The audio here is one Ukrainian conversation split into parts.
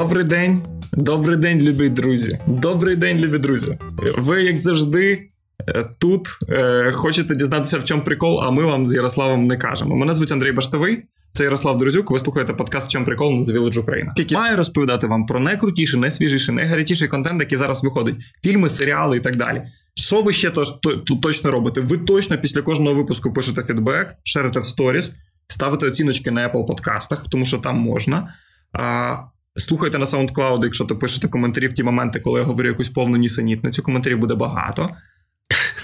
Добрий день, добрий день, любі друзі. Добрий день, любі друзі. Ви, як завжди, е, тут е, хочете дізнатися, в чому прикол, а ми вам з Ярославом не кажемо. Мене звуть Андрій Баштовий. Це Ярослав Друзюк. Ви слухаєте подкаст «В чому прикол на The Village Україна. Який має розповідати вам про найкрутіший, найсвіжіший, найгарячіший контент, який зараз виходить: фільми, серіали і так далі. Що ви ще то, то, точно робите? Ви точно після кожного випуску пишете фідбек, шерите в сторіс, ставите оціночки на Apple подкастах, тому що там можна. А, Слухайте на SoundCloud, якщо то пишете коментарі в ті моменти, коли я говорю якусь повну нісенітницю. Коментарів буде багато.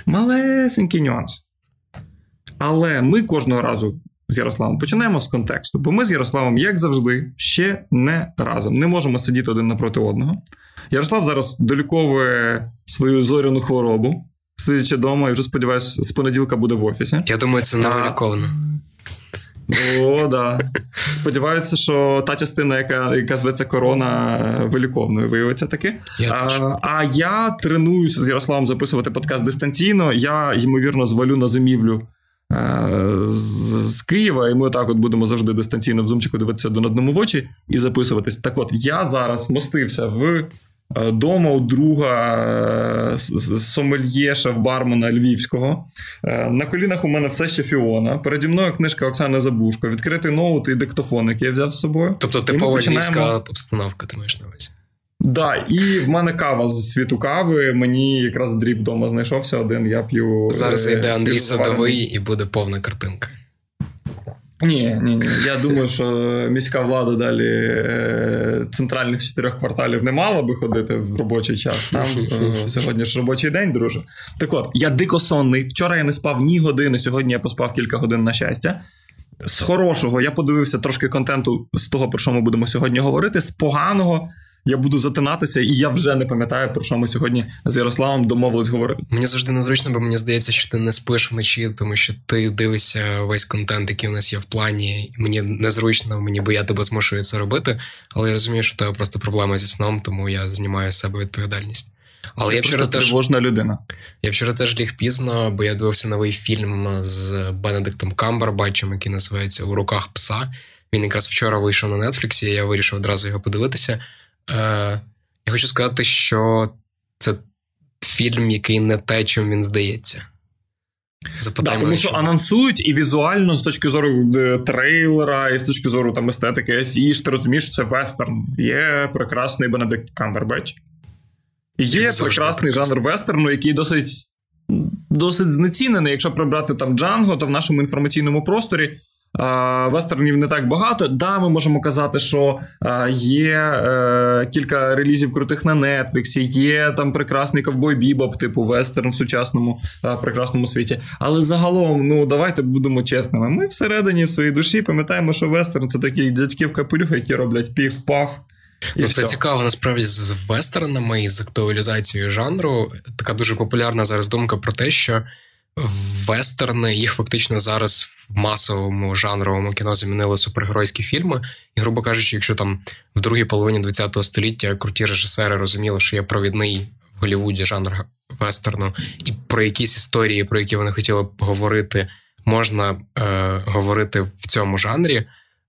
Малесенький нюанс. Але ми кожного разу з Ярославом починаємо з контексту, бо ми з Ярославом, як завжди, ще не разом. Не можемо сидіти один напроти одного. Ярослав зараз доліковує свою зоряну хворобу, сидячи вдома, і вже сподіваюся, з понеділка буде в офісі. Я думаю, це невиліковно. О, да. Сподіваюся, що та частина, яка яка зветься корона, виліковною виявиться таки. Я а, а я тренуюся з Ярославом записувати подкаст дистанційно. Я, ймовірно, звалю на зимівлю е, з, з Києва, і ми так от будемо завжди дистанційно в зумчику дивитися один одному в очі і записуватись. Так от, я зараз мостився в Е, дома у друга е, сомельєша в бармена Львівського. Е, на колінах у мене все ще Фіона. Переді мною книжка Оксани Забушко, відкритий ноут і диктофон, який я взяв з собою. Тобто типова починаємо... львівська обстановка, ти маєш на увазі? Да, і в мене кава з світу кави. Мені якраз дріб вдома знайшовся один. Я п'ю. Зараз йде Андрій Садовий і буде повна картинка. Ні, ні, ні. Я думаю, що міська влада далі е, центральних чотирьох кварталів не мала би ходити в робочий час. Там е, сьогодні ж робочий день, друже. Так от, я дико сонний. Вчора я не спав ні години, сьогодні я поспав кілька годин на щастя. З хорошого я подивився трошки контенту з того, про що ми будемо сьогодні говорити. З поганого я буду затинатися, і я вже не пам'ятаю, про що ми сьогодні з Ярославом домовились говорити. Мені завжди незручно, бо мені здається, що ти не спиш вночі, тому що ти дивишся весь контент, який у нас є в плані. Мені незручно, мені бо я тебе змушую це робити. Але я розумію, що тебе просто проблема зі сном, тому я знімаю з себе відповідальність. Але Це я вчора теж тривожна людина. Я вчора теж ліг пізно, бо я дивився новий фільм з Бенедиктом Камбербачем, який називається У руках пса. Він якраз вчора вийшов на Нетфліксі, я вирішив одразу його подивитися. Е, Я хочу сказати, що це фільм, який не те, чим він здається. Да, тому що анонсують і візуально з точки зору е, трейлера, і з точки зору там естетики, афіш, ти розумієш, що це вестерн. Є прекрасний Бенедикт Камбербеч. І є Як прекрасний жанр вестерну, який досить досить знецінений. Якщо прибрати там Джанго, то в нашому інформаційному просторі Вестернів не так багато. Да, ми можемо казати, що є е, кілька релізів крутих на Нетфліксі, є там прекрасний ковбой Бібоп, типу вестерн в сучасному прекрасному світі. Але загалом, ну давайте будемо чесними. Ми всередині в своїй душі пам'ятаємо, що вестерн це такі дядьки в капелюх, які роблять пів-паф. І ну, Це цікаво насправді з вестернами і з актуалізацією жанру. Така дуже популярна зараз думка про те, що вестерни їх фактично зараз в масовому жанровому кіно замінили супергеройські фільми. І, грубо кажучи, якщо там в другій половині ХХ століття круті режисери розуміли, що є провідний в Голлівуді жанр вестерну, і про якісь історії, про які вони хотіли б говорити, можна е, говорити в цьому жанрі.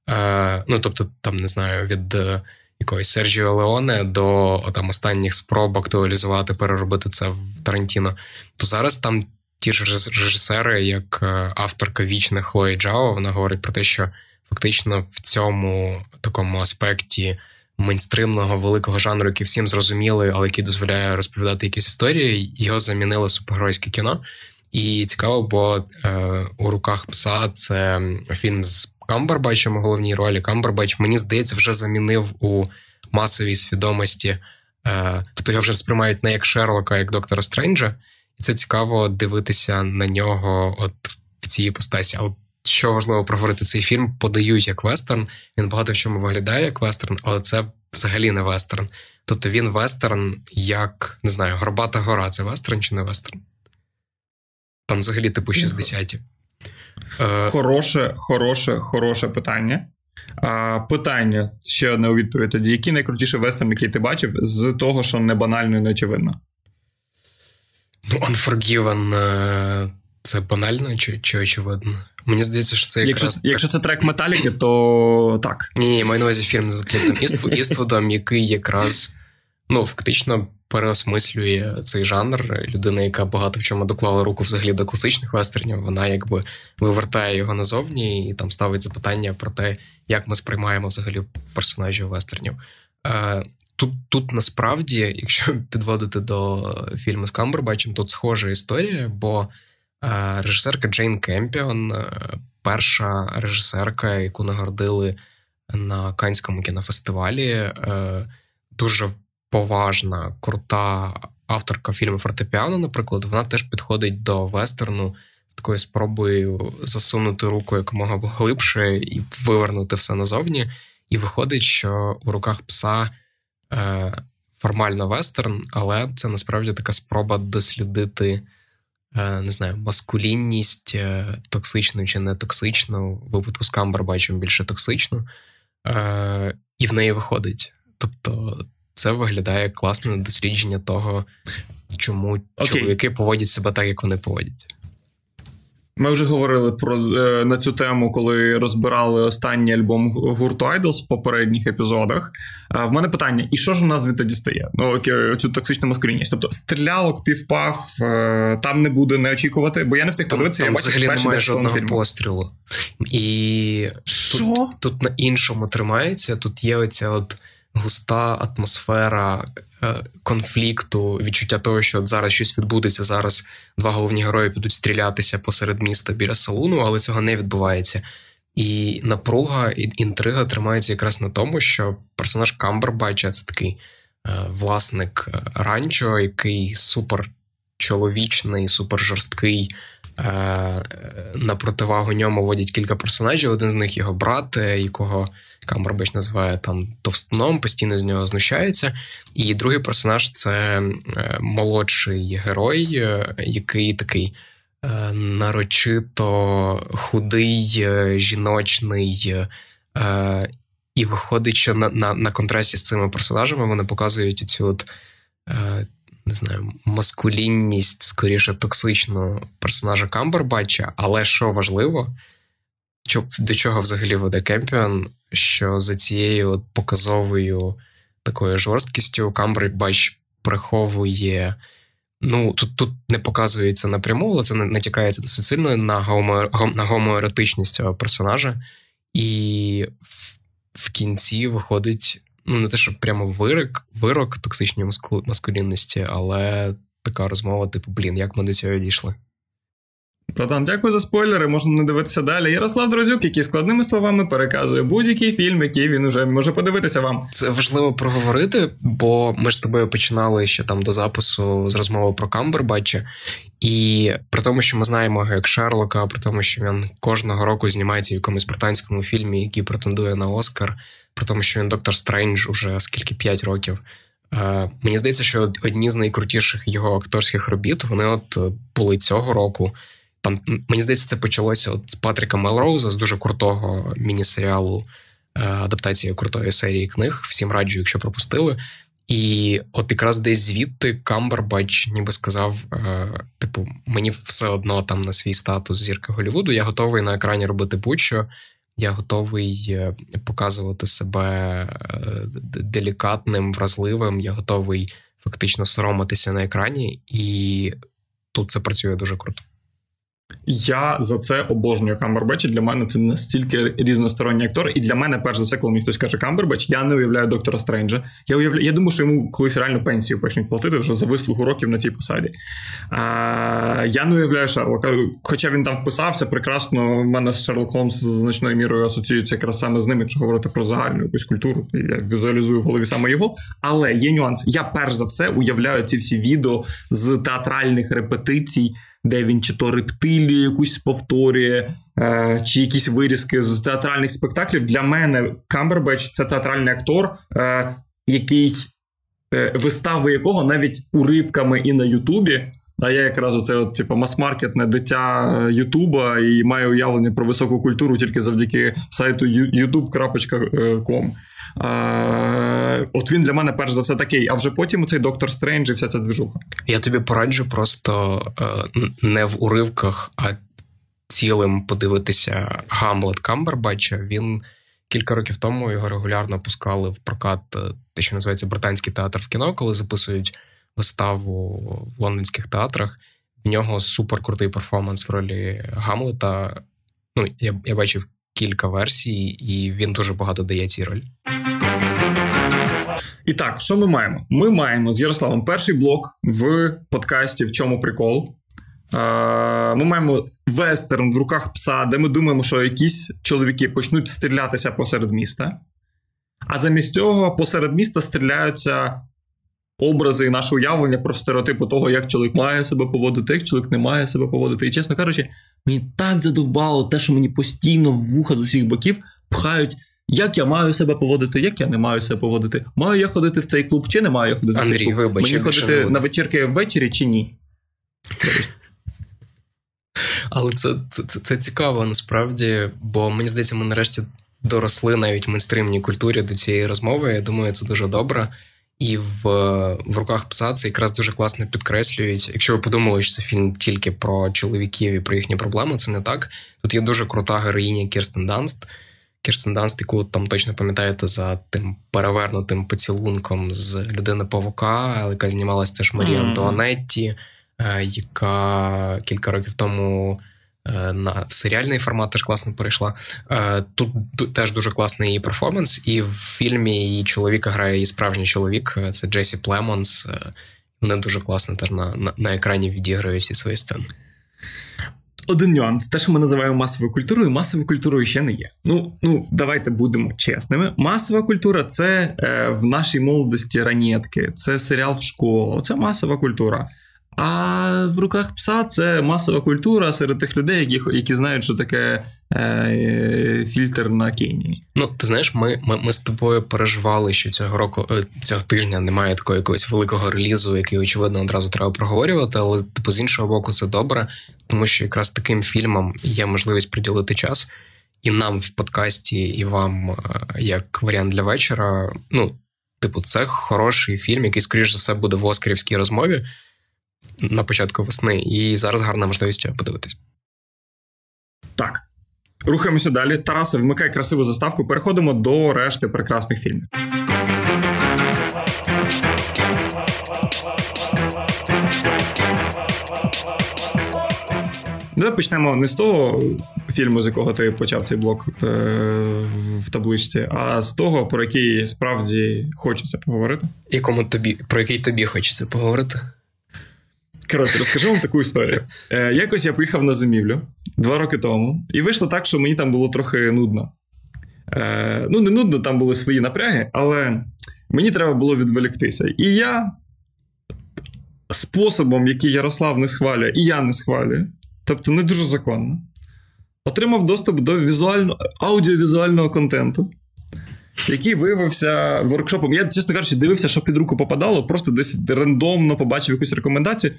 Е, Ну тобто, там не знаю, від. Е, якогось Серджіо Леоне до там останніх спроб актуалізувати, переробити це в Тарантіно, то зараз там ті ж режисери, як е, авторка вічних Хлої Джао, вона говорить про те, що фактично в цьому такому аспекті мейнстримного великого жанру, який всім зрозуміли, але який дозволяє розповідати якісь історії, його замінило супергеройське кіно. І цікаво, бо е, у руках пса це фільм з Камбербачем у головній ролі. Камбербач, мені здається, вже замінив у масовій свідомості. Е, Тобто його вже сприймають не як Шерлока, а як доктора Стренджа. І це цікаво дивитися на нього от в цій постасі. Але що важливо проговорити цей фільм, подають як вестерн. Він багато в чому виглядає як вестерн, але це взагалі не вестерн. Тобто він вестерн, як не знаю, Горбата гора це вестерн чи не вестерн? Там взагалі типу 60-ті. Е, хороше, хороше, хороше питання. А, Питання ще одне у відповідь тоді. Який найкрутіший вестерн, який ти бачив, з того, що не банально і не очевидно? Ну, Unforgiven це банально чи чи очевидно? Мені здається, що це якраз... Якщо якщо це трек Металіки, то так. Ні, ні, маю на увазі фільм з Клінтом Іствудом, який якраз ну, фактично переосмислює цей жанр. Людина, яка багато в чому доклала руку взагалі до класичних вестернів, вона якби вивертає його назовні і там ставить запитання про те, як ми сприймаємо взагалі персонажів вестернів. Тут тут насправді, якщо підводити до фільму з Камбербачем, тут схожа історія, бо е, режисерка Джейн Кемпіон, е, перша режисерка, яку нагородили на Канському кінофестивалі, е, дуже поважна, крута авторка фільму Фортепіано, наприклад, вона теж підходить до вестерну з такою спробою засунути руку якомога глибше і вивернути все назовні. І виходить, що у руках пса формально вестерн, але це насправді така спроба дослідити. Е, не знаю, маскулінність, е, токсичну чи не токсичну, в випадку з Камбербачем більше токсичну, е, і в неї виходить. Тобто це виглядає класне дослідження того, чому okay. чоловіки поводять себе так, як вони поводять. Ми вже говорили про е, на цю тему, коли розбирали останній альбом гурту Idols в попередніх епізодах. Е, в мене питання: і що ж у нас звідти дістає? Ну цю токсичну маскулінність? Тобто стрілялок, півпав, е, там не буде не очікувати, бо я не встиг подивитися. Там я взагалі немає жодного фільму. пострілу. І що? Тут, тут на іншому тримається. Тут є оця от густа атмосфера е, конфлікту, відчуття того, що зараз щось відбудеться. Зараз два головні герої підуть стрілятися посеред міста біля салуну, але цього не відбувається. І напруга і інтрига тримається якраз на тому, що персонаж Камбербача це такий е, власник е, ранчо, який супер чоловічний, супер жорсткий. На противагу ньому водять кілька персонажів. Один з них його брат, якого Камбербеч називає там товстуном, постійно з нього знущається. І другий персонаж це е, молодший герой, е, який такий е, нарочито худий, жіночний. І виходить, що на на, на контрасті з цими персонажами вони показують цю от, не знаю, маскулінність, скоріше токсичну персонажа Камбербача. Але що важливо, до чого взагалі веде Кемпіон, що за цією от показовою такою жорсткістю Камбербач приховує. Ну, тут тут не показується напряму, але це натякається досить сильно на гомо, на гомоеротичність цього персонажа. І в, в кінці виходить, ну, не те, що прямо вирок, вирок токсичній маскулінності, але така розмова, типу, блін, як ми до цього дійшли. Братан, дякую за спойлери. Можна не дивитися далі. Ярослав Дрозюк, який складними словами переказує будь-який фільм, який він уже може подивитися вам. Це важливо проговорити, бо ми ж з тобою починали ще там до запису з розмови про Камбербача. І при тому, що ми знаємо його як Шерлока, при тому, що він кожного року знімається в якомусь британському фільмі, який претендує на Оскар, при тому, що він доктор Стрендж уже скільки 5 років. Е, Мені здається, що одні з найкрутіших його акторських робіт вони от були цього року. Там мені здається, це почалося от з Патріка Мелроуза з дуже крутого міні-серіалу е, адаптації крутої серії книг. Всім раджу, якщо пропустили. І от якраз десь звідти Камбербач ніби сказав: е, типу, мені все одно там на свій статус зірки Голівуду. Я готовий на екрані робити будь-що. Я готовий е, показувати себе делікатним, вразливим. Я готовий фактично соромитися на екрані, і тут це працює дуже круто. Я за це обожнюю Камбербеч. Для мене це настільки різносторонній актор. І для мене, перш за все, коли мені хтось каже Камбербеч, я не уявляю доктора Стренджа. Я уявляю, я думаю, що йому колись реально пенсію почнуть платити вже за вислугу років на цій посаді. А, Я не уявляю Шерлока. Хоча він там вписався прекрасно. У мене з Шерлок Холмс значною мірою асоціюється якраз саме з ним, якщо говорити про загальну якусь культуру. Я візуалізую в голові саме його. Але є нюанс. Я перш за все уявляю ці всі відео з театральних репетицій де він чи то рептилію якусь повторює, е, чи якісь вирізки з театральних спектаклів. Для мене Камбербеч це театральний актор, е, який е, вистави якого навіть уривками і на Ютубі. А я якраз оце от, типу, мас-маркетне дитя Ютуба і маю уявлення про високу культуру тільки завдяки сайту youtube.com. От він для мене перш за все такий, а вже потім цей доктор Стрендж і вся ця движуха. Я тобі пораджу просто е, не в уривках, а цілим подивитися Гамлет Камбербача. Він кілька років тому його регулярно пускали в прокат, е, те, що називається британський театр в кіно, коли записують виставу в лондонських театрах. В нього суперкрутий перформанс в ролі Гамлета. Ну, я я бачив кілька версій, і він дуже багато дає цій ролі. І так, що ми маємо? Ми маємо з Ярославом перший блок в подкасті В чому прикол. Ми маємо вестерн в руках пса, де ми думаємо, що якісь чоловіки почнуть стрілятися посеред міста. А замість цього посеред міста стріляються образи і наше уявлення про стереотипи того, як чоловік має себе поводити, як чоловік не має себе поводити. І, чесно кажучи, мені так задовбало те, що мені постійно в вуха з усіх боків пхають. Як я маю себе поводити, як я не маю себе поводити? Маю я ходити в цей клуб, чи не маю ходити Андрій, в цей клуб? вибач, Мені ходити на вечірки ввечері чи ні? Але це, це, це, це цікаво насправді, бо мені здається, ми нарешті доросли навіть в мейнстримній культурі до цієї розмови. Я думаю, це дуже добре. І в в руках пса це якраз дуже класно підкреслюють. Якщо ви подумали, що це фільм тільки про чоловіків і про їхні проблеми, це не так. Тут є дуже крута героїня Кірстен Данст. Кірстен Данст, яку там точно пам'ятаєте за тим перевернутим поцілунком з людини Павука, яка знімалася це ж Марія м-м. Антуанетта, е, яка кілька років тому на в серіальний формат теж класно перейшла. Е, тут, теж дуже класний перформанс, і в фільмі її чоловіка грає її справжній чоловік. Е, це Джесі Племонс. Вони дуже класно теж на, на, на екрані відіграють всі свої сцени. Один нюанс, те, що ми називаємо масовою культурою, масовою культурою ще не є. Ну ну давайте будемо чесними. Масова культура це е, в нашій молодості ранетки, це серіал школу, це масова культура. А в руках пса це масова культура серед тих людей, які які знають, що таке е, фільтр на Кенії. Ну, ти знаєш, ми ми, ми з тобою переживали, що цього року е, цього тижня немає такого якогось великого релізу, який, очевидно, одразу треба проговорювати. Але типу, з іншого боку, це добре, тому що якраз таким фільмом є можливість приділити час. І нам в подкасті, і вам, е, як варіант для вечора. Ну, типу, це хороший фільм, який, скоріш за все, буде в Оскарівській розмові на початку весни, і зараз гарна можливість подивитись. Так. Рухаємося далі. Тарасе, вмикай красиву заставку. Переходимо до решти прекрасних фільмів. Давай почнемо не з того фільму, з якого ти почав цей блок е- в табличці, а з того, про який справді хочеться поговорити. Якому тобі, Про який тобі хочеться поговорити? Коротше, розкажу вам таку історію. Е, Якось я поїхав на зимівлю два роки тому, і вийшло так, що мені там було трохи нудно. Е, Ну, не нудно, там були свої напряги, але мені треба було відволіктися. І я способом, який Ярослав не схвалює, і я не схвалюю, тобто не дуже законно, отримав доступ до візуально, аудіовізуального контенту. Який виявився воркшопом. Я, чесно кажучи, дивився, що під руку попадало, просто десь рандомно побачив якусь рекомендацію.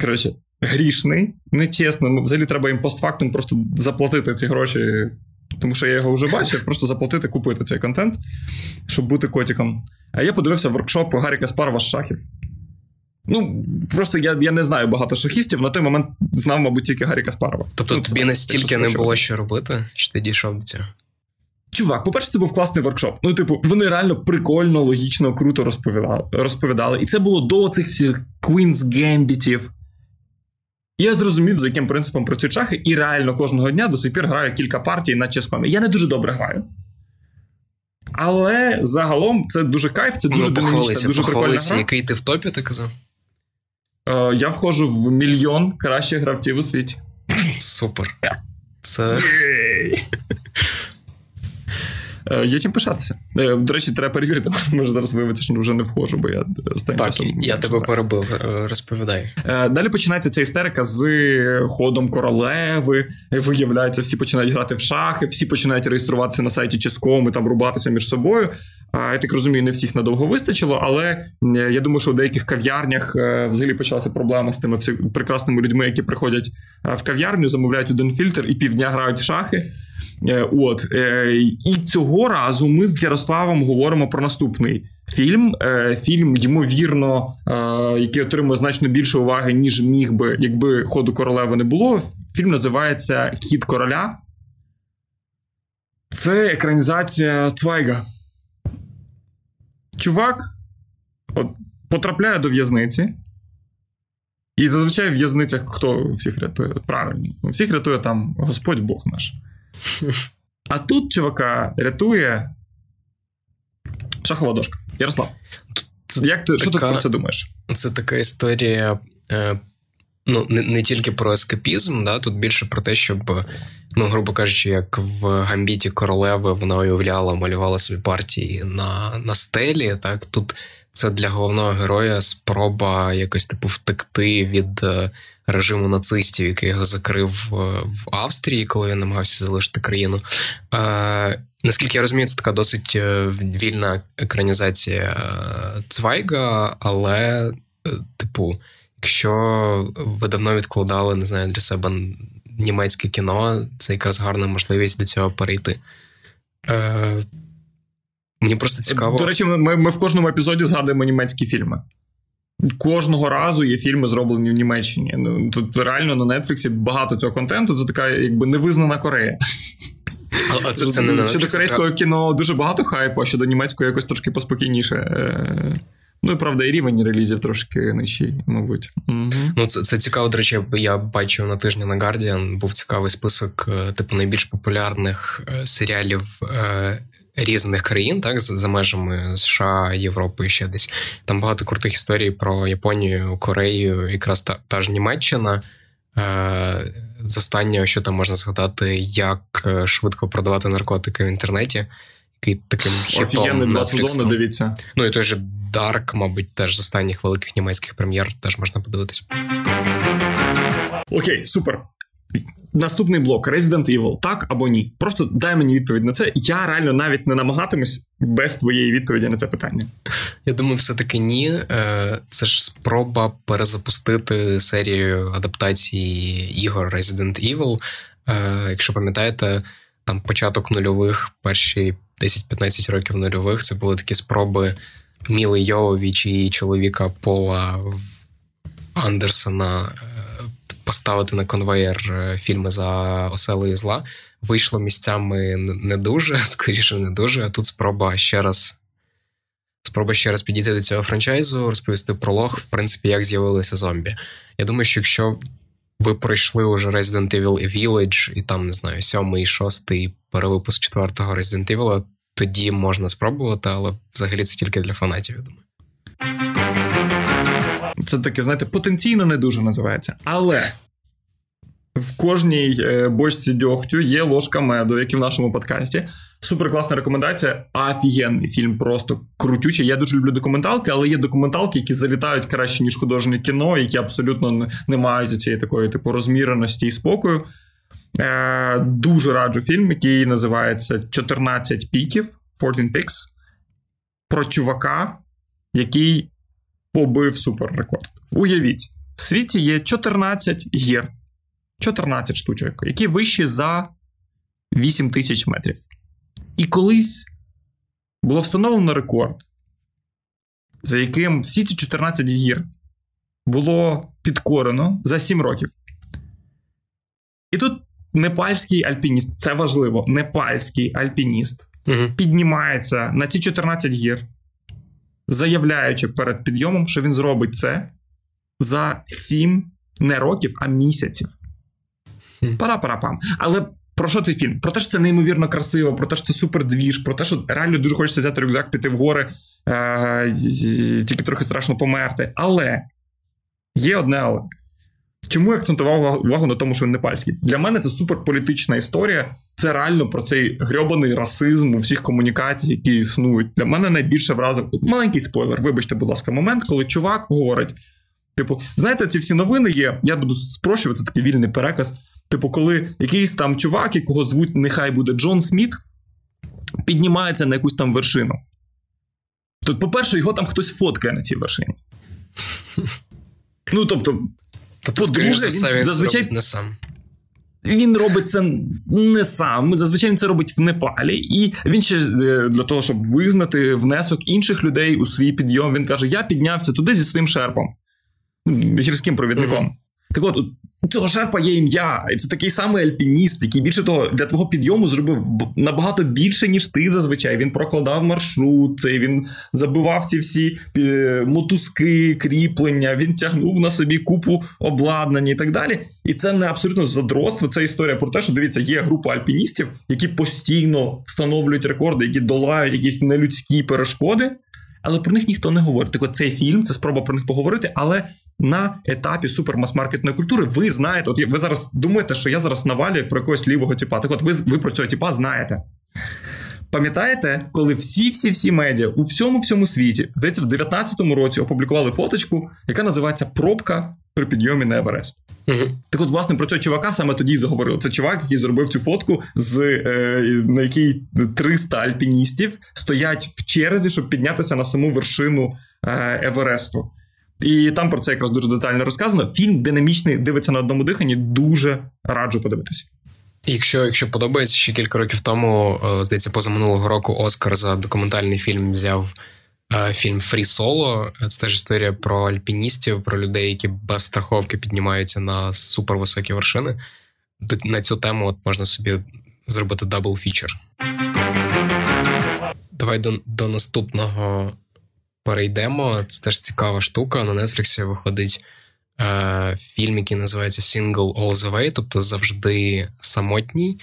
Коротше, грішний, нечесно. Взагалі треба їм постфактум просто заплатити ці гроші, тому що я його вже бачив, просто заплатити, купити цей контент, щоб бути котиком. А я подивився воркшоп Гаррі Каспарова з шахів. Ну, просто я я не знаю багато шахістів, на той момент знав, мабуть, тільки Гаррі Каспарова. Тобто ну, тобі настільки не було що робити, що ти дійшов до цього? Чувак, по-перше, це був класний воркшоп. Ну, типу, вони реально прикольно, логічно, круто розповідали. розповідали. І це було до цих всіх Queen's Gambit ів, я зрозумів, за яким принципом працюють шахи, і реально кожного дня до сих пір граю кілька партій на Chess.com і. Я не дуже добре граю. Але загалом це дуже кайф, це дуже ну, динамічна, дуже прикольна гра. Який ти в топі, ти казав? Е, Я входжу в мільйон кращих гравців у світі. Супер. Це. Е, є чим пишатися. Е, до речі, треба перевірити. Може зараз виявиться, що вже не вхожу, бо я останнім Так, часом я тебе перебив, е, розповідай. Далі починається ця істерика з ходом королеви. Виявляється, всі починають грати в шахи, всі починають реєструватися на сайті Ческом і там рубатися між собою. Я так розумію, не всіх надовго вистачило, але я думаю, що у деяких кав'ярнях взагалі почалася проблема з тими всі прекрасними людьми, які приходять в кав'ярню, замовляють один фільтр і півдня грають в шахи. Е, от е, і цього разу ми з Ярославом говоримо про наступний фільм. Е, фільм, ймовірно, який отримує значно більше уваги, ніж міг би, якби ходу королеви не було. Фільм називається Хід короля. Це екранізація Цвайга. Чувак от, потрапляє до в'язниці. І зазвичай в в'язницях хто всіх рятує? Правильно, всіх рятує там Господь Бог наш. А тут чувака рятує шахова дошка. Ярослав. Як ти, така, Що ти про це думаєш? Це така історія. Е, ну, не не тільки про ескапізм, да, тут більше про те, щоб, ну, грубо кажучи, як в гамбіті королеви вона уявляла, малювала собі партії на на стелі. Так, Тут це для головного героя спроба якось типу втекти від е, режиму нацистів, який його закрив е, в Австрії, коли він намагався залишити країну. Е, Наскільки я розумію, це така досить е, вільна екранізація Цвайга, але, типу, якщо ви давно відкладали, не знаю, для себе німецьке кіно, це якраз гарна можливість до цього перейти. Мені просто цікаво. До речі, ми, ми в кожному епізоді згадуємо німецькі фільми. Кожного разу є фільми, зроблені в Німеччині. Ну, Тут реально на Нетфліксі багато цього контенту. Це така, якби невизнана Корея. А це, це не Щодо корейського кіно дуже багато хайпу, а щодо німецького якось трошки поспокійніше. Е, ну і правда, і рівень релізів трошки нижчий, мабуть. Угу. Ну, це це цікаво, до речі, я бачив на тижні на Guardian, був цікавий список, е, типу, найбільш популярних е, серіалів різних країн, так, за межами США, Європи і ще десь. Там багато крутих історій про Японію, Корею, якраз та, та ж Німеччина. Е, З останнього, що там можна згадати, як е, швидко продавати наркотики в інтернеті, який таким хітом Офігенний два сезони, дивіться. Ну і той же Дарк, мабуть, теж з останніх великих німецьких прем'єр теж можна подивитися. Окей, супер. Наступний блок Resident Evil, так або ні. Просто дай мені відповідь на це. Я реально навіть не намагатимусь без твоєї відповіді на це питання. Я думаю, все-таки ні. Е, це ж спроба перезапустити серію адаптації ігор Resident Evil. Е, якщо пам'ятаєте, там початок нульових, перші 10-15 років нульових, це були такі спроби Міли Йововіч і чоловіка Пола Андерсона е, поставити на конвейер е, фільми за оселою зла. Вийшло місцями не дуже, скоріше, не дуже. А тут спроба ще раз. Спроба ще раз підійти до цього франчайзу, розповісти пролог, в принципі, як з'явилися зомбі. Я думаю, що якщо ви пройшли уже Resident Evil і Village, і там, не знаю, сьомий, шостий перевипуск четвертого Resident Evil, тоді можна спробувати, але взагалі це тільки для фанатів, я думаю. Це таке, знаєте, потенційно не дуже називається. Але в кожній е, бочці дьогтю є ложка меду, як і в нашому подкасті. Супер класна рекомендація. Офігенний фільм, просто крутючий. Я дуже люблю документалки, але є документалки, які залітають краще, ніж художнє кіно, які абсолютно не мають цієї такої типу розміреності і спокою. Е, Дуже раджу фільм, який називається 14 піків 14 Peaks, про чувака, який побив суперрекорд. Уявіть, в світі є 14 гір, 14 штучок, які вищі за 8 тисяч метрів. І колись було встановлено рекорд, за яким всі ці 14 гір було підкорено за 7 років. І тут непальський альпініст, це важливо, непальський альпініст угу. піднімається на ці 14 гір заявляючи перед підйомом, що він зробить це за 7 не років, а місяців. Пара-пара-пам. Але про що цей фільм? Про те, що це неймовірно красиво, про те, що це супер двіж, про те, що реально дуже хочеться взяти рюкзак, піти в гори, е- тільки трохи страшно померти. Але є одне але. Чому я акцентував увагу на тому, що він непальський? Для мене це суперполітична історія. Це реально про цей грьобаний расизм у всіх комунікацій, які існують. Для мене найбільше вразив маленький спойлер. Вибачте, будь ласка, момент, коли чувак говорить: типу, знаєте, ці всі новини є. Я буду спрощувати це такий вільний переказ. Типу, коли якийсь там чувак, якого звуть, нехай буде Джон Сміт, піднімається на якусь там вершину. Тут, по-перше, його там хтось фоткає на цій вершині. Ну, тобто, Тобто, По-друге, він, він зазвичай не сам. Він робить це не сам. Зазвичай він це робить в Непалі, і він ще е, для того, щоб визнати внесок інших людей у свій підйом. Він каже: Я піднявся туди зі своїм шерпом, гірським провідником. Так от, цього шерпа є ім'я, і це такий самий альпініст, який більше того для твого підйому зробив набагато більше, ніж ти зазвичай. Він прокладав маршрут, він забивав ці всі е, мотузки, кріплення, він тягнув на собі купу обладнання і так далі. І це не абсолютно задротство. Це історія про те, що дивіться, є група альпіністів, які постійно встановлюють рекорди, які долають якісь нелюдські перешкоди. Але про них ніхто не говорить. Так от цей фільм це спроба про них поговорити, але на етапі супермас-маркетної культури ви знаєте, от ви зараз думаєте, що я зараз навалюю про якогось лівого типа. Так от ви ви про цього типа знаєте. Пам'ятаєте, коли всі-всі-всі медіа у всьому всьому світі, здається, в 19-му році опублікували фоточку, яка називається Пробка при підйомі на Еверест. Угу. Так, от, власне, про цього чувака саме тоді заговорили. Це чувак, який зробив цю фотку, з е, на якій 300 альпіністів стоять в черзі, щоб піднятися на саму вершину е, Евересту. І там про це якраз дуже детально розказано. Фільм динамічний, дивиться на одному диханні, дуже раджу подивитися. Якщо якщо подобається, ще кілька років тому, е, здається, поза минулого року Оскар за документальний фільм взяв е, фільм Free Solo. Це теж історія про альпіністів, про людей, які без страховки піднімаються на супервисокі вершини. На цю тему от можна собі зробити double feature. Давай до, до наступного перейдемо. Це теж цікава штука. На Нетфліксі виходить фільм, який називається Single All the Way, тобто завжди самотній.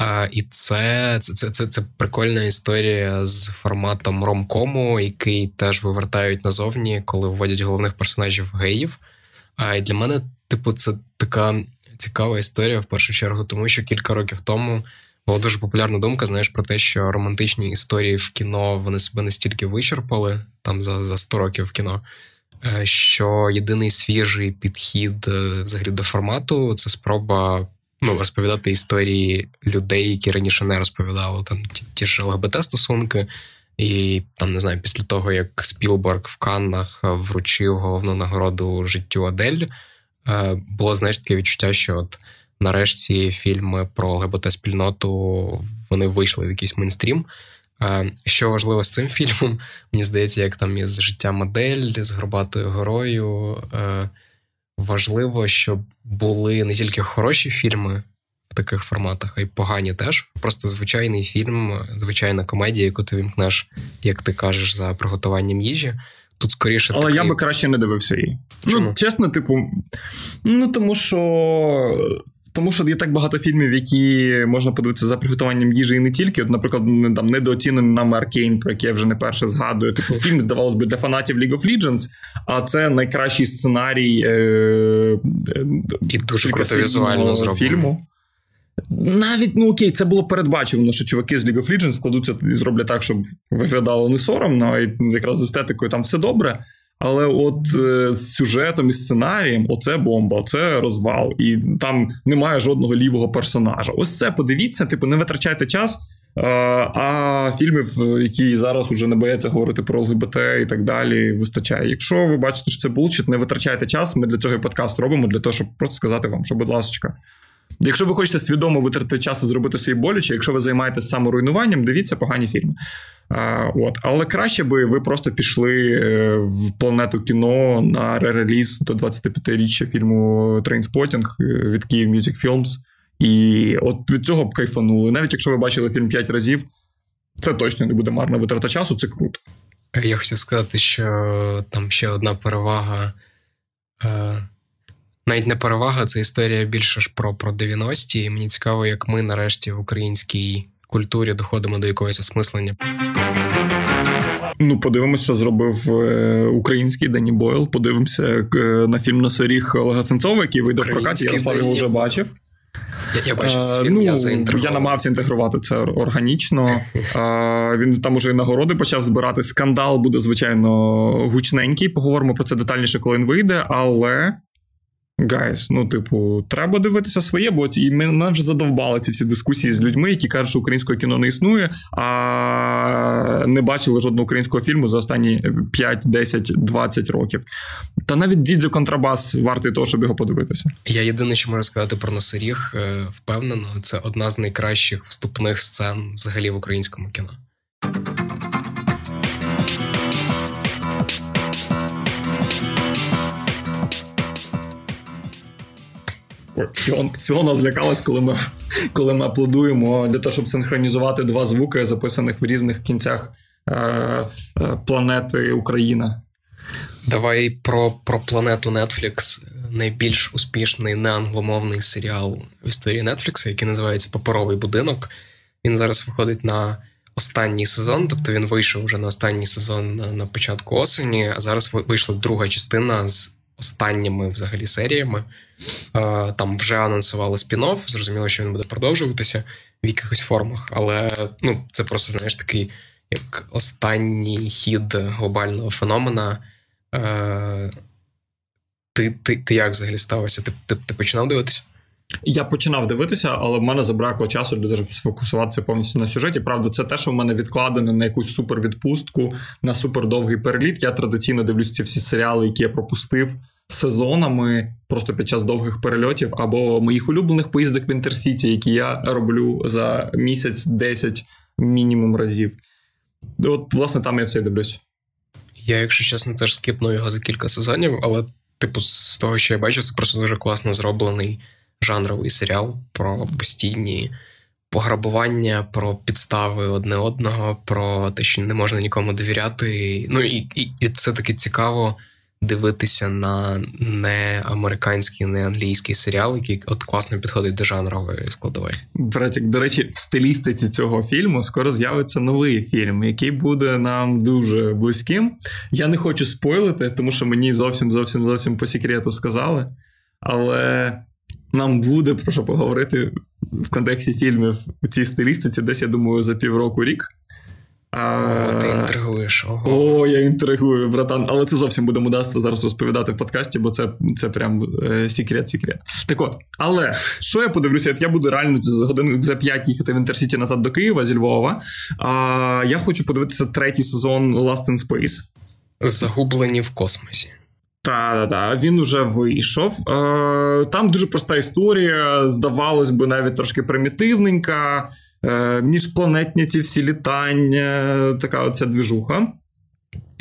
Е, і це це, це, це, це прикольна історія з форматом ромкому, який теж вивертають назовні, коли вводять головних персонажів геїв. А і для мене, типу, це така цікава історія в першу чергу, тому що кілька років тому була дуже популярна думка, знаєш, про те, що романтичні історії в кіно вони себе настільки вичерпали там за за 100 років в кіно, е, що єдиний свіжий підхід е, взагалі до формату це спроба ну, розповідати історії людей, які раніше не розповідали там ті, ж ЛГБТ-стосунки. І там не знаю, після того як Спілберг в Каннах вручив головну нагороду життю Адель, е, було знаєш таке відчуття, що от нарешті фільми про ЛГБТ-спільноту вони вийшли в якийсь мейнстрім. Що важливо з цим фільмом, мені здається, як там із життя модель з Горбатою горою. Е, важливо, щоб були не тільки хороші фільми в таких форматах, а й погані теж. Просто звичайний фільм, звичайна комедія, яку ти вімкнеш, як ти кажеш, за приготуванням їжі. Тут скоріше. Але такий... я би краще не дивився її. Чому? Ну, Чесно, типу, ну тому що тому що є так багато фільмів, які можна подивитися за приготуванням їжі і не тільки. От, наприклад, там недооцінений нам Аркейн, про який я вже не перше згадую. Типу фільм, здавалось би, для фанатів League of Legends, а це найкращий сценарій е- і дуже круто візуально фільму. Навіть ну окей, це було передбачено, що чуваки з League of Legends вкладуться і зроблять так, щоб виглядало не соромно, і якраз з естетикою там все добре. Але от е, з сюжетом і сценарієм, оце бомба, оце розвал, і там немає жодного лівого персонажа. Ось це подивіться, типу, не витрачайте час. А, а фільмів, які зараз вже не бояться говорити про ЛГБТ і так далі, вистачає. Якщо ви бачите, що це bullshit, не витрачайте час. Ми для цього і подкаст робимо, для того, щоб просто сказати вам, що, будь ласка. Якщо ви хочете свідомо витратити час і зробити собі боляче, якщо ви займаєтесь саморуйнуванням, дивіться погані фільми. От. Але краще би ви просто пішли е, в планету кіно на ререліз до 25-річчя фільму Трейнспотінг від Київ Music Films. І от від цього б кайфанули. Навіть якщо ви бачили фільм 5 разів, це точно не буде марна витрата часу, це круто. Я хотів сказати, що там ще одна перевага. Е, навіть не перевага, це історія більше ж про про 90-ті. І мені цікаво, як ми нарешті в українській культурі доходимо до якогось осмислення. Ну, подивимось, що зробив е, український Дені Бойл. Подивимося е, на фільм «Носоріг» Олега Сенцова, який вийде в прокаті. Я його вже бачив. Я я бачу цей фільм, ну, я Я намагався інтегрувати це органічно. А, Він там уже і нагороди почав збирати. Скандал буде, звичайно, гучненький. Поговоримо про це детальніше, коли він вийде, але guys, ну, типу, треба дивитися своє, бо і мене вже задовбали ці всі дискусії з людьми, які кажуть, що українське кіно не існує, а не бачили жодного українського фільму за останні 5, 10, 20 років. Та навіть дідзю контрабас вартий того, щоб його подивитися. Я єдине, що можу сказати про носоріг, е, впевнено, це одна з найкращих вступних сцен взагалі в українському кіно. Фіона злякалась, коли ми коли ми аплодуємо для того, щоб синхронізувати два звуки, записаних в різних кінцях е, е, планети Україна. Давай про про планету Netflix. Найбільш успішний неангломовний серіал в історії Netflix, який називається Паперовий будинок. Він зараз виходить на останній сезон, тобто він вийшов вже на останній сезон на, на початку осені, а зараз вийшла друга частина з останніми взагалі серіями. Е, там вже анонсували спін-офф, зрозуміло, що він буде продовжуватися в якихось формах, але ну, це просто, знаєш, такий як останній хід глобального феномена. Е, ти ти, ти як взагалі ставився? Ти, ти, ти починав дивитися? Я починав дивитися, але в мене забракло часу для того, щоб сфокусуватися повністю на сюжеті. Правда, це те, що в мене відкладено на якусь супервідпустку, на супердовгий переліт. Я традиційно дивлюся ці всі серіали, які я пропустив сезонами, просто під час довгих перельотів, або моїх улюблених поїздок в Інтерсіті, які я роблю за місяць 10 мінімум разів. От, власне, там я все дивлюсь. Я, якщо чесно, теж скипнув його за кілька сезонів, але, типу, з того, що я бачу, це просто дуже класно зроблений жанровий серіал про постійні пограбування, про підстави одне одного, про те, що не можна нікому довіряти. Ну і, і, і все таки цікаво дивитися на не американський, не англійський серіал, який от класно підходить до жанрової складової. Братик, до речі, в стилістиці цього фільму скоро з'явиться новий фільм, який буде нам дуже близьким. Я не хочу спойлити, тому що мені зовсім зовсім зовсім по секрету сказали. Але нам буде про що поговорити в контексті фільмів у цій стилістиці, десь я думаю, за півроку рік. А... О, ти інтригуєш. Ого. О, я інтригую, братан. Але це зовсім буде мудацтво зараз розповідати в подкасті, бо це це прям секрет-секрет. Так от, але що я подивлюся? Я буду реально за годину за п'ять їхати в Інтерсіті назад до Києва зі Львова. А, Я хочу подивитися третій сезон Last in Space. Загублені в космосі. Так, та, він уже вийшов. Е, Там дуже проста історія, здавалось би, навіть трошки примітивненька. Е, Міжпланетні ці всі літання, така оця двіжуха.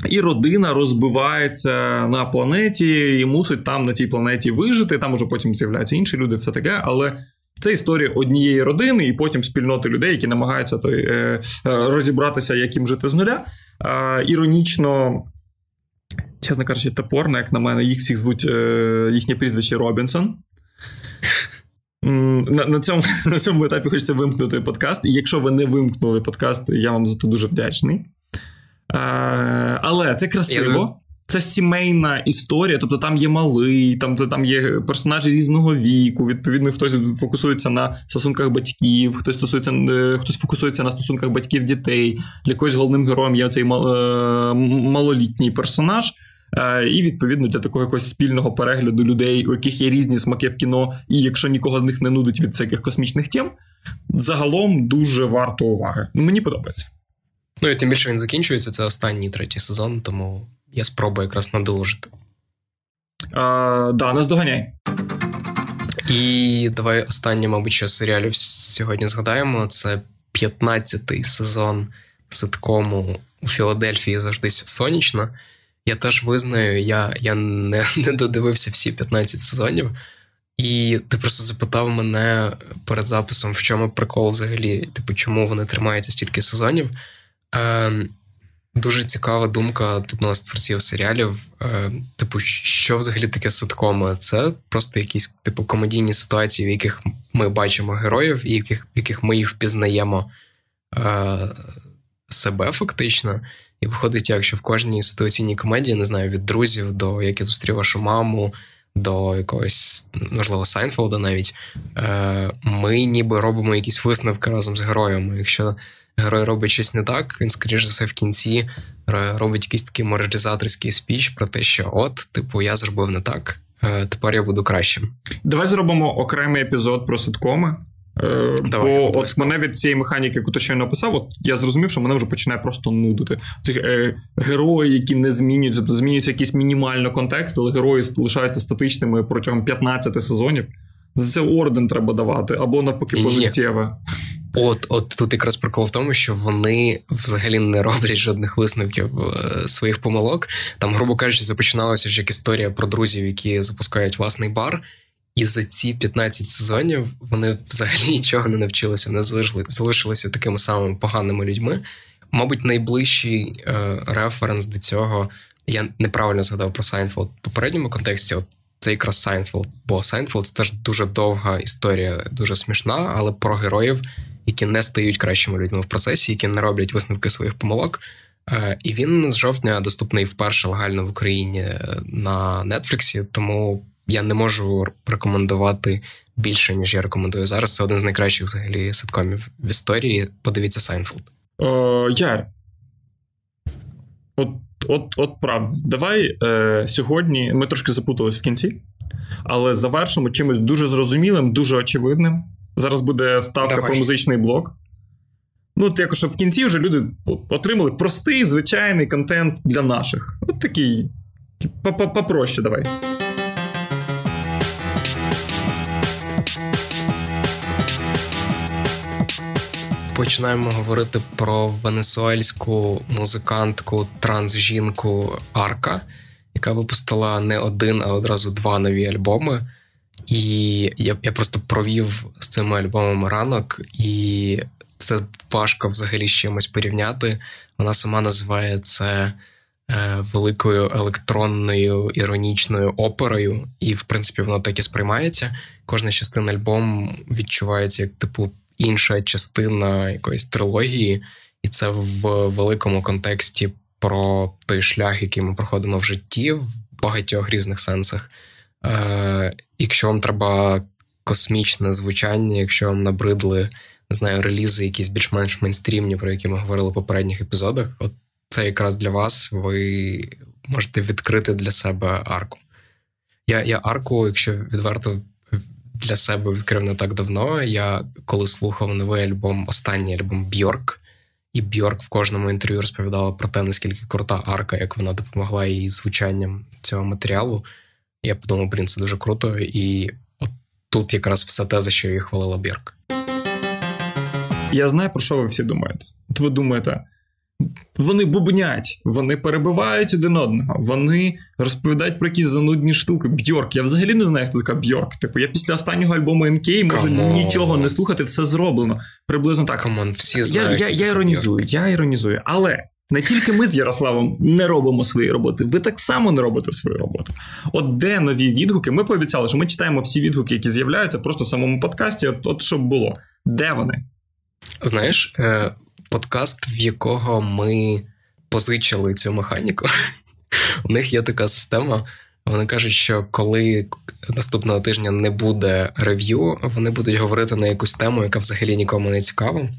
І родина розбивається на планеті і мусить там на тій планеті вижити. Там уже потім з'являються інші люди, все таке. Але це історія однієї родини, і потім спільноти людей, які намагаються той, е, е, розібратися, як їм жити з нуля. Іронічно, чесно кажучи, топорно, як на мене, їх всіх звуть їхнє прізвище Робінсон. На на, цьому на цьому етапі хочеться вимкнути подкаст. І якщо ви не вимкнули подкаст, я вам за це дуже вдячний. А, але це красиво. Це сімейна історія, тобто там є малий, там там є персонажі різного віку. Відповідно, хтось фокусується на стосунках батьків, хтось стосується, е, хтось фокусується на стосунках батьків дітей. Для когось головним героєм є цей е, малолітній персонаж. Е, і відповідно для такого якогось спільного перегляду людей, у яких є різні смаки в кіно, і якщо нікого з них не нудить від всяких космічних тем, загалом дуже варто уваги. Мені подобається. Ну і тим більше він закінчується. Це останній третій сезон, тому я спробую якраз надолужити. А, Да, нас доганяй. І давай останнє, мабуть, що серіалів сьогодні згадаємо. Це 15-й сезон ситкому у Філадельфії завжди сонячно. Я теж визнаю, я я не не додивився всі 15 сезонів, і ти просто запитав мене перед записом, в чому прикол взагалі, типу, чому вони тримаються стільки сезонів. Е, Дуже цікава думка тут нас творців серіалів. Е, Типу, що взагалі таке ситкоми? Це просто якісь типу комедійні ситуації, в яких ми бачимо героїв, і в яких в яких ми їх впізнаємо е, себе фактично. І виходить, як що в кожній ситуаційній комедії, не знаю, від друзів до як я зустрів вашу маму, до якогось, можливо, Сайнфолда навіть, е, ми ніби робимо якісь висновки разом з героями. Якщо герой робить щось не так, він, скоріш за все, в кінці робить якийсь такий моралізаторський спіч про те, що от, типу, я зробив не так. е, тепер я буду кращим. Давай зробимо окремий епізод про ситкоми. Е, Давай, Бо от мене від цієї механіки, яку ти щойно описав, от я зрозумів, що мене вже починає просто нудити. Цих е, герої, які не змінюються, тобто змінюється якийсь мінімально контекст, але герої залишаються статичними протягом 15 сезонів. За це орден треба давати, або навпаки, пожиттєве. От, от тут якраз прикол в тому, що вони взагалі не роблять жодних висновків е, своїх помилок. Там, грубо кажучи, започиналася ж як історія про друзів, які запускають власний бар. І за ці 15 сезонів вони взагалі нічого не навчилися, не залишили, залишилися такими самими поганими людьми. Мабуть, найближчий е, референс до цього я неправильно згадав про Сайнфелд в попередньому контексті. От це якраз Сайнфелд, бо Сайнфелд це теж дуже довга історія, дуже смішна, але про героїв, які не стають кращими людьми в процесі, які не роблять висновки своїх помилок. Е, і він з жовтня доступний вперше легально в Україні на Нетфліксі, тому я не можу рекомендувати більше, ніж я рекомендую зараз. Це один з найкращих взагалі ситкомів в історії. Подивіться Сайнфелд. Яр. От от, от правда. Давай е, сьогодні ми трошки запутались в кінці, але завершимо чимось дуже зрозумілим, дуже очевидним. Зараз буде вставка Давай. про музичний блок. Ну, от якось в кінці вже люди отримали простий, звичайний контент для наших. От такий. Попроще давай. Починаємо говорити про венесуельську музикантку трансжінку Арка, яка випустила не один, а одразу два нові альбоми. І я я просто провів з цими альбомами ранок, і це важко взагалі з чимось порівняти. Вона сама називає це е, великою електронною іронічною оперою, і, в принципі, воно так і сприймається. Кожна частина альбому відчувається як типу інша частина якоїсь трилогії, і це в великому контексті про той шлях, який ми проходимо в житті, в багатьох різних сенсах. Е, Якщо вам треба космічне звучання, якщо вам набридли не знаю, релізи, якісь більш-менш мейнстрімні, про які ми говорили в попередніх епізодах, от це якраз для вас, ви можете відкрити для себе арку. Я я арку, якщо відверто для себе відкрив не так давно. Я коли слухав новий альбом, останній альбом Бьорк, і Бьорк в кожному інтерв'ю розповідала про те, наскільки крута арка, як вона допомогла їй звучанням цього матеріалу. Я подумав, блін, це дуже круто, і от тут якраз все те, за що її хвалила Бьорк. Я знаю, про що ви всі думаєте. От ви думаєте, вони бубнять, вони перебивають один одного, вони розповідають про якісь занудні штуки. Бьорк. Я взагалі не знаю, хто така Бьорк. Типу, я після останнього альбому НК можу Come нічого не слухати, все зроблено. Приблизно так. On, всі знають. Я я, я іронізую, я іронізую. Але не тільки ми з Ярославом не робимо свої роботи, ви так само не робите свою роботу. От де нові відгуки? Ми пообіцяли, що ми читаємо всі відгуки, які з'являються просто в самому подкасті. От, от щоб було. Де вони? Знаєш. Подкаст, в якого ми позичили цю механіку. У них є така система. Вони кажуть, що коли наступного тижня не буде рев'ю, вони будуть говорити на якусь тему, яка взагалі нікому не цікава.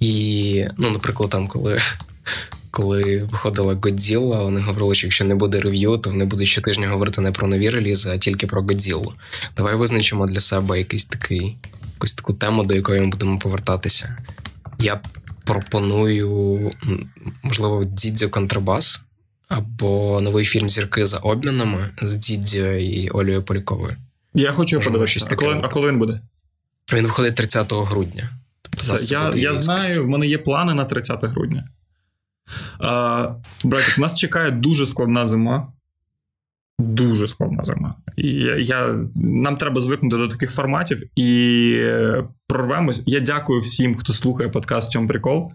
І, ну, наприклад, там, коли коли виходила Годзілла, вони говорили, що якщо не буде рев'ю, то вони будуть щотижня говорити не про нові релізи, а тільки про Годзіллу. Давай визначимо для себе якийсь такий, якусь таку тему, до якої ми будемо повертатися. Я пропоную, можливо, Дідзьо Контрабас або новий фільм Зірки за обмінами з Дідзьо і Олею Поляковою. Я хочу подивитися. А коли, а коли він буде? Він виходить 30 грудня. Все, я я знаю, в мене є плани на 30 грудня. А, Братик, нас чекає дуже складна зима. Дуже складна зима. І я, я, Нам треба звикнути до таких форматів і е, прорвемось. Я дякую всім, хто слухає подкаст «Чом прикол.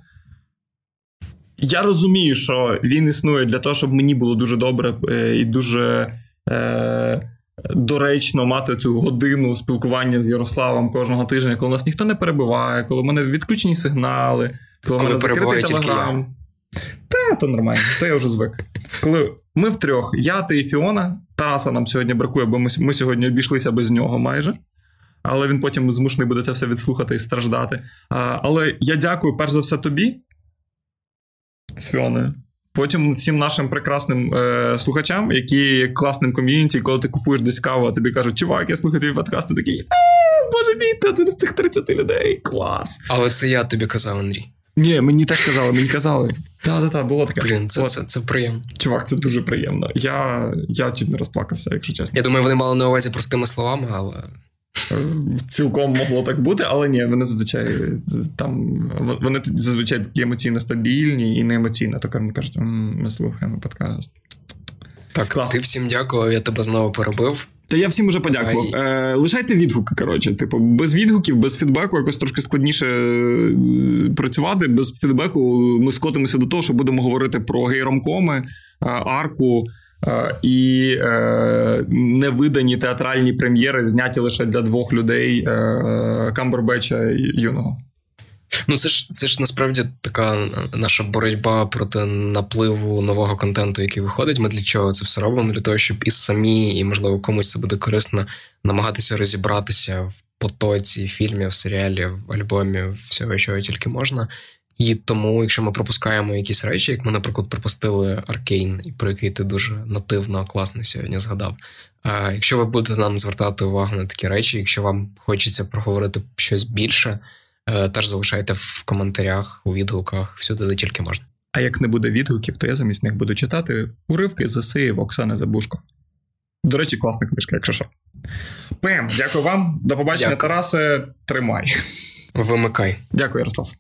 Я розумію, що він існує для того, щоб мені було дуже добре е, і дуже е, доречно мати цю годину спілкування з Ярославом кожного тижня, коли нас ніхто не перебиває, коли в мене відключені сигнали, коли в мене закритий телеграм. Та, то нормально, то я вже звик. Коли ми втрьох, я, ти і Фіона, Тараса нам сьогодні бракує, бо ми, ми сьогодні обійшлися без нього майже. Але він потім змушений буде це все відслухати і страждати. А, Але я дякую перш за все тобі, з Фіоною. Потім всім нашим прекрасним е, слухачам, які класним ком'юніті, коли ти купуєш десь каву, а тобі кажуть, чувак, я слухаю твій подкаст, ти такий, боже мій, ти один з цих 30 людей. Клас. Але це я тобі казав, Андрій. Ні, мені так казали, мені казали. Так-так-так, було таке. Блін, це, це, це приємно. Чувак, це дуже приємно. Я я чуть не розплакався, якщо чесно. Я думаю, вони мали на увазі простими словами, але. Е, цілком могло так бути, але ні, вони зазвичай там вони зазвичай такі емоційно стабільні і не емоційно. Так вони кажуть, ми слухаємо подкаст. Так, Клас. ти всім дякував, я тебе знову перебив. Та я всім уже подякував. Е, Лишайте відгуки. Коротше, типу, без відгуків, без фідбеку якось трошки складніше е, працювати. Без фідбеку ми скотимося до того, що будемо говорити про гейромкоми, е, арку. Е, і е, невидані театральні прем'єри зняті лише для двох людей е, Камбербеча і юного. Ну, це ж це ж насправді така наша боротьба проти напливу нового контенту, який виходить. Ми для чого це все робимо? Для того, щоб і самі, і можливо комусь це буде корисно намагатися розібратися в потоці фільмів, серіалів, альбомів, всього, чого тільки можна. І тому, якщо ми пропускаємо якісь речі, як ми, наприклад, пропустили Аркейн, про який ти дуже нативно, класно сьогодні згадав. А Якщо ви будете нам звертати увагу на такі речі, якщо вам хочеться проговорити щось більше, е, Е, теж залишайте в коментарях, у відгуках, всюди де тільки можна. А як не буде відгуків, то я замість них буду читати уривки засиїв Оксани Забушко. До речі, класна книжка, якщо що. Пем, дякую вам. До побачення, дякую. Тарасе. Тримай. Вимикай. Дякую, Ярослав.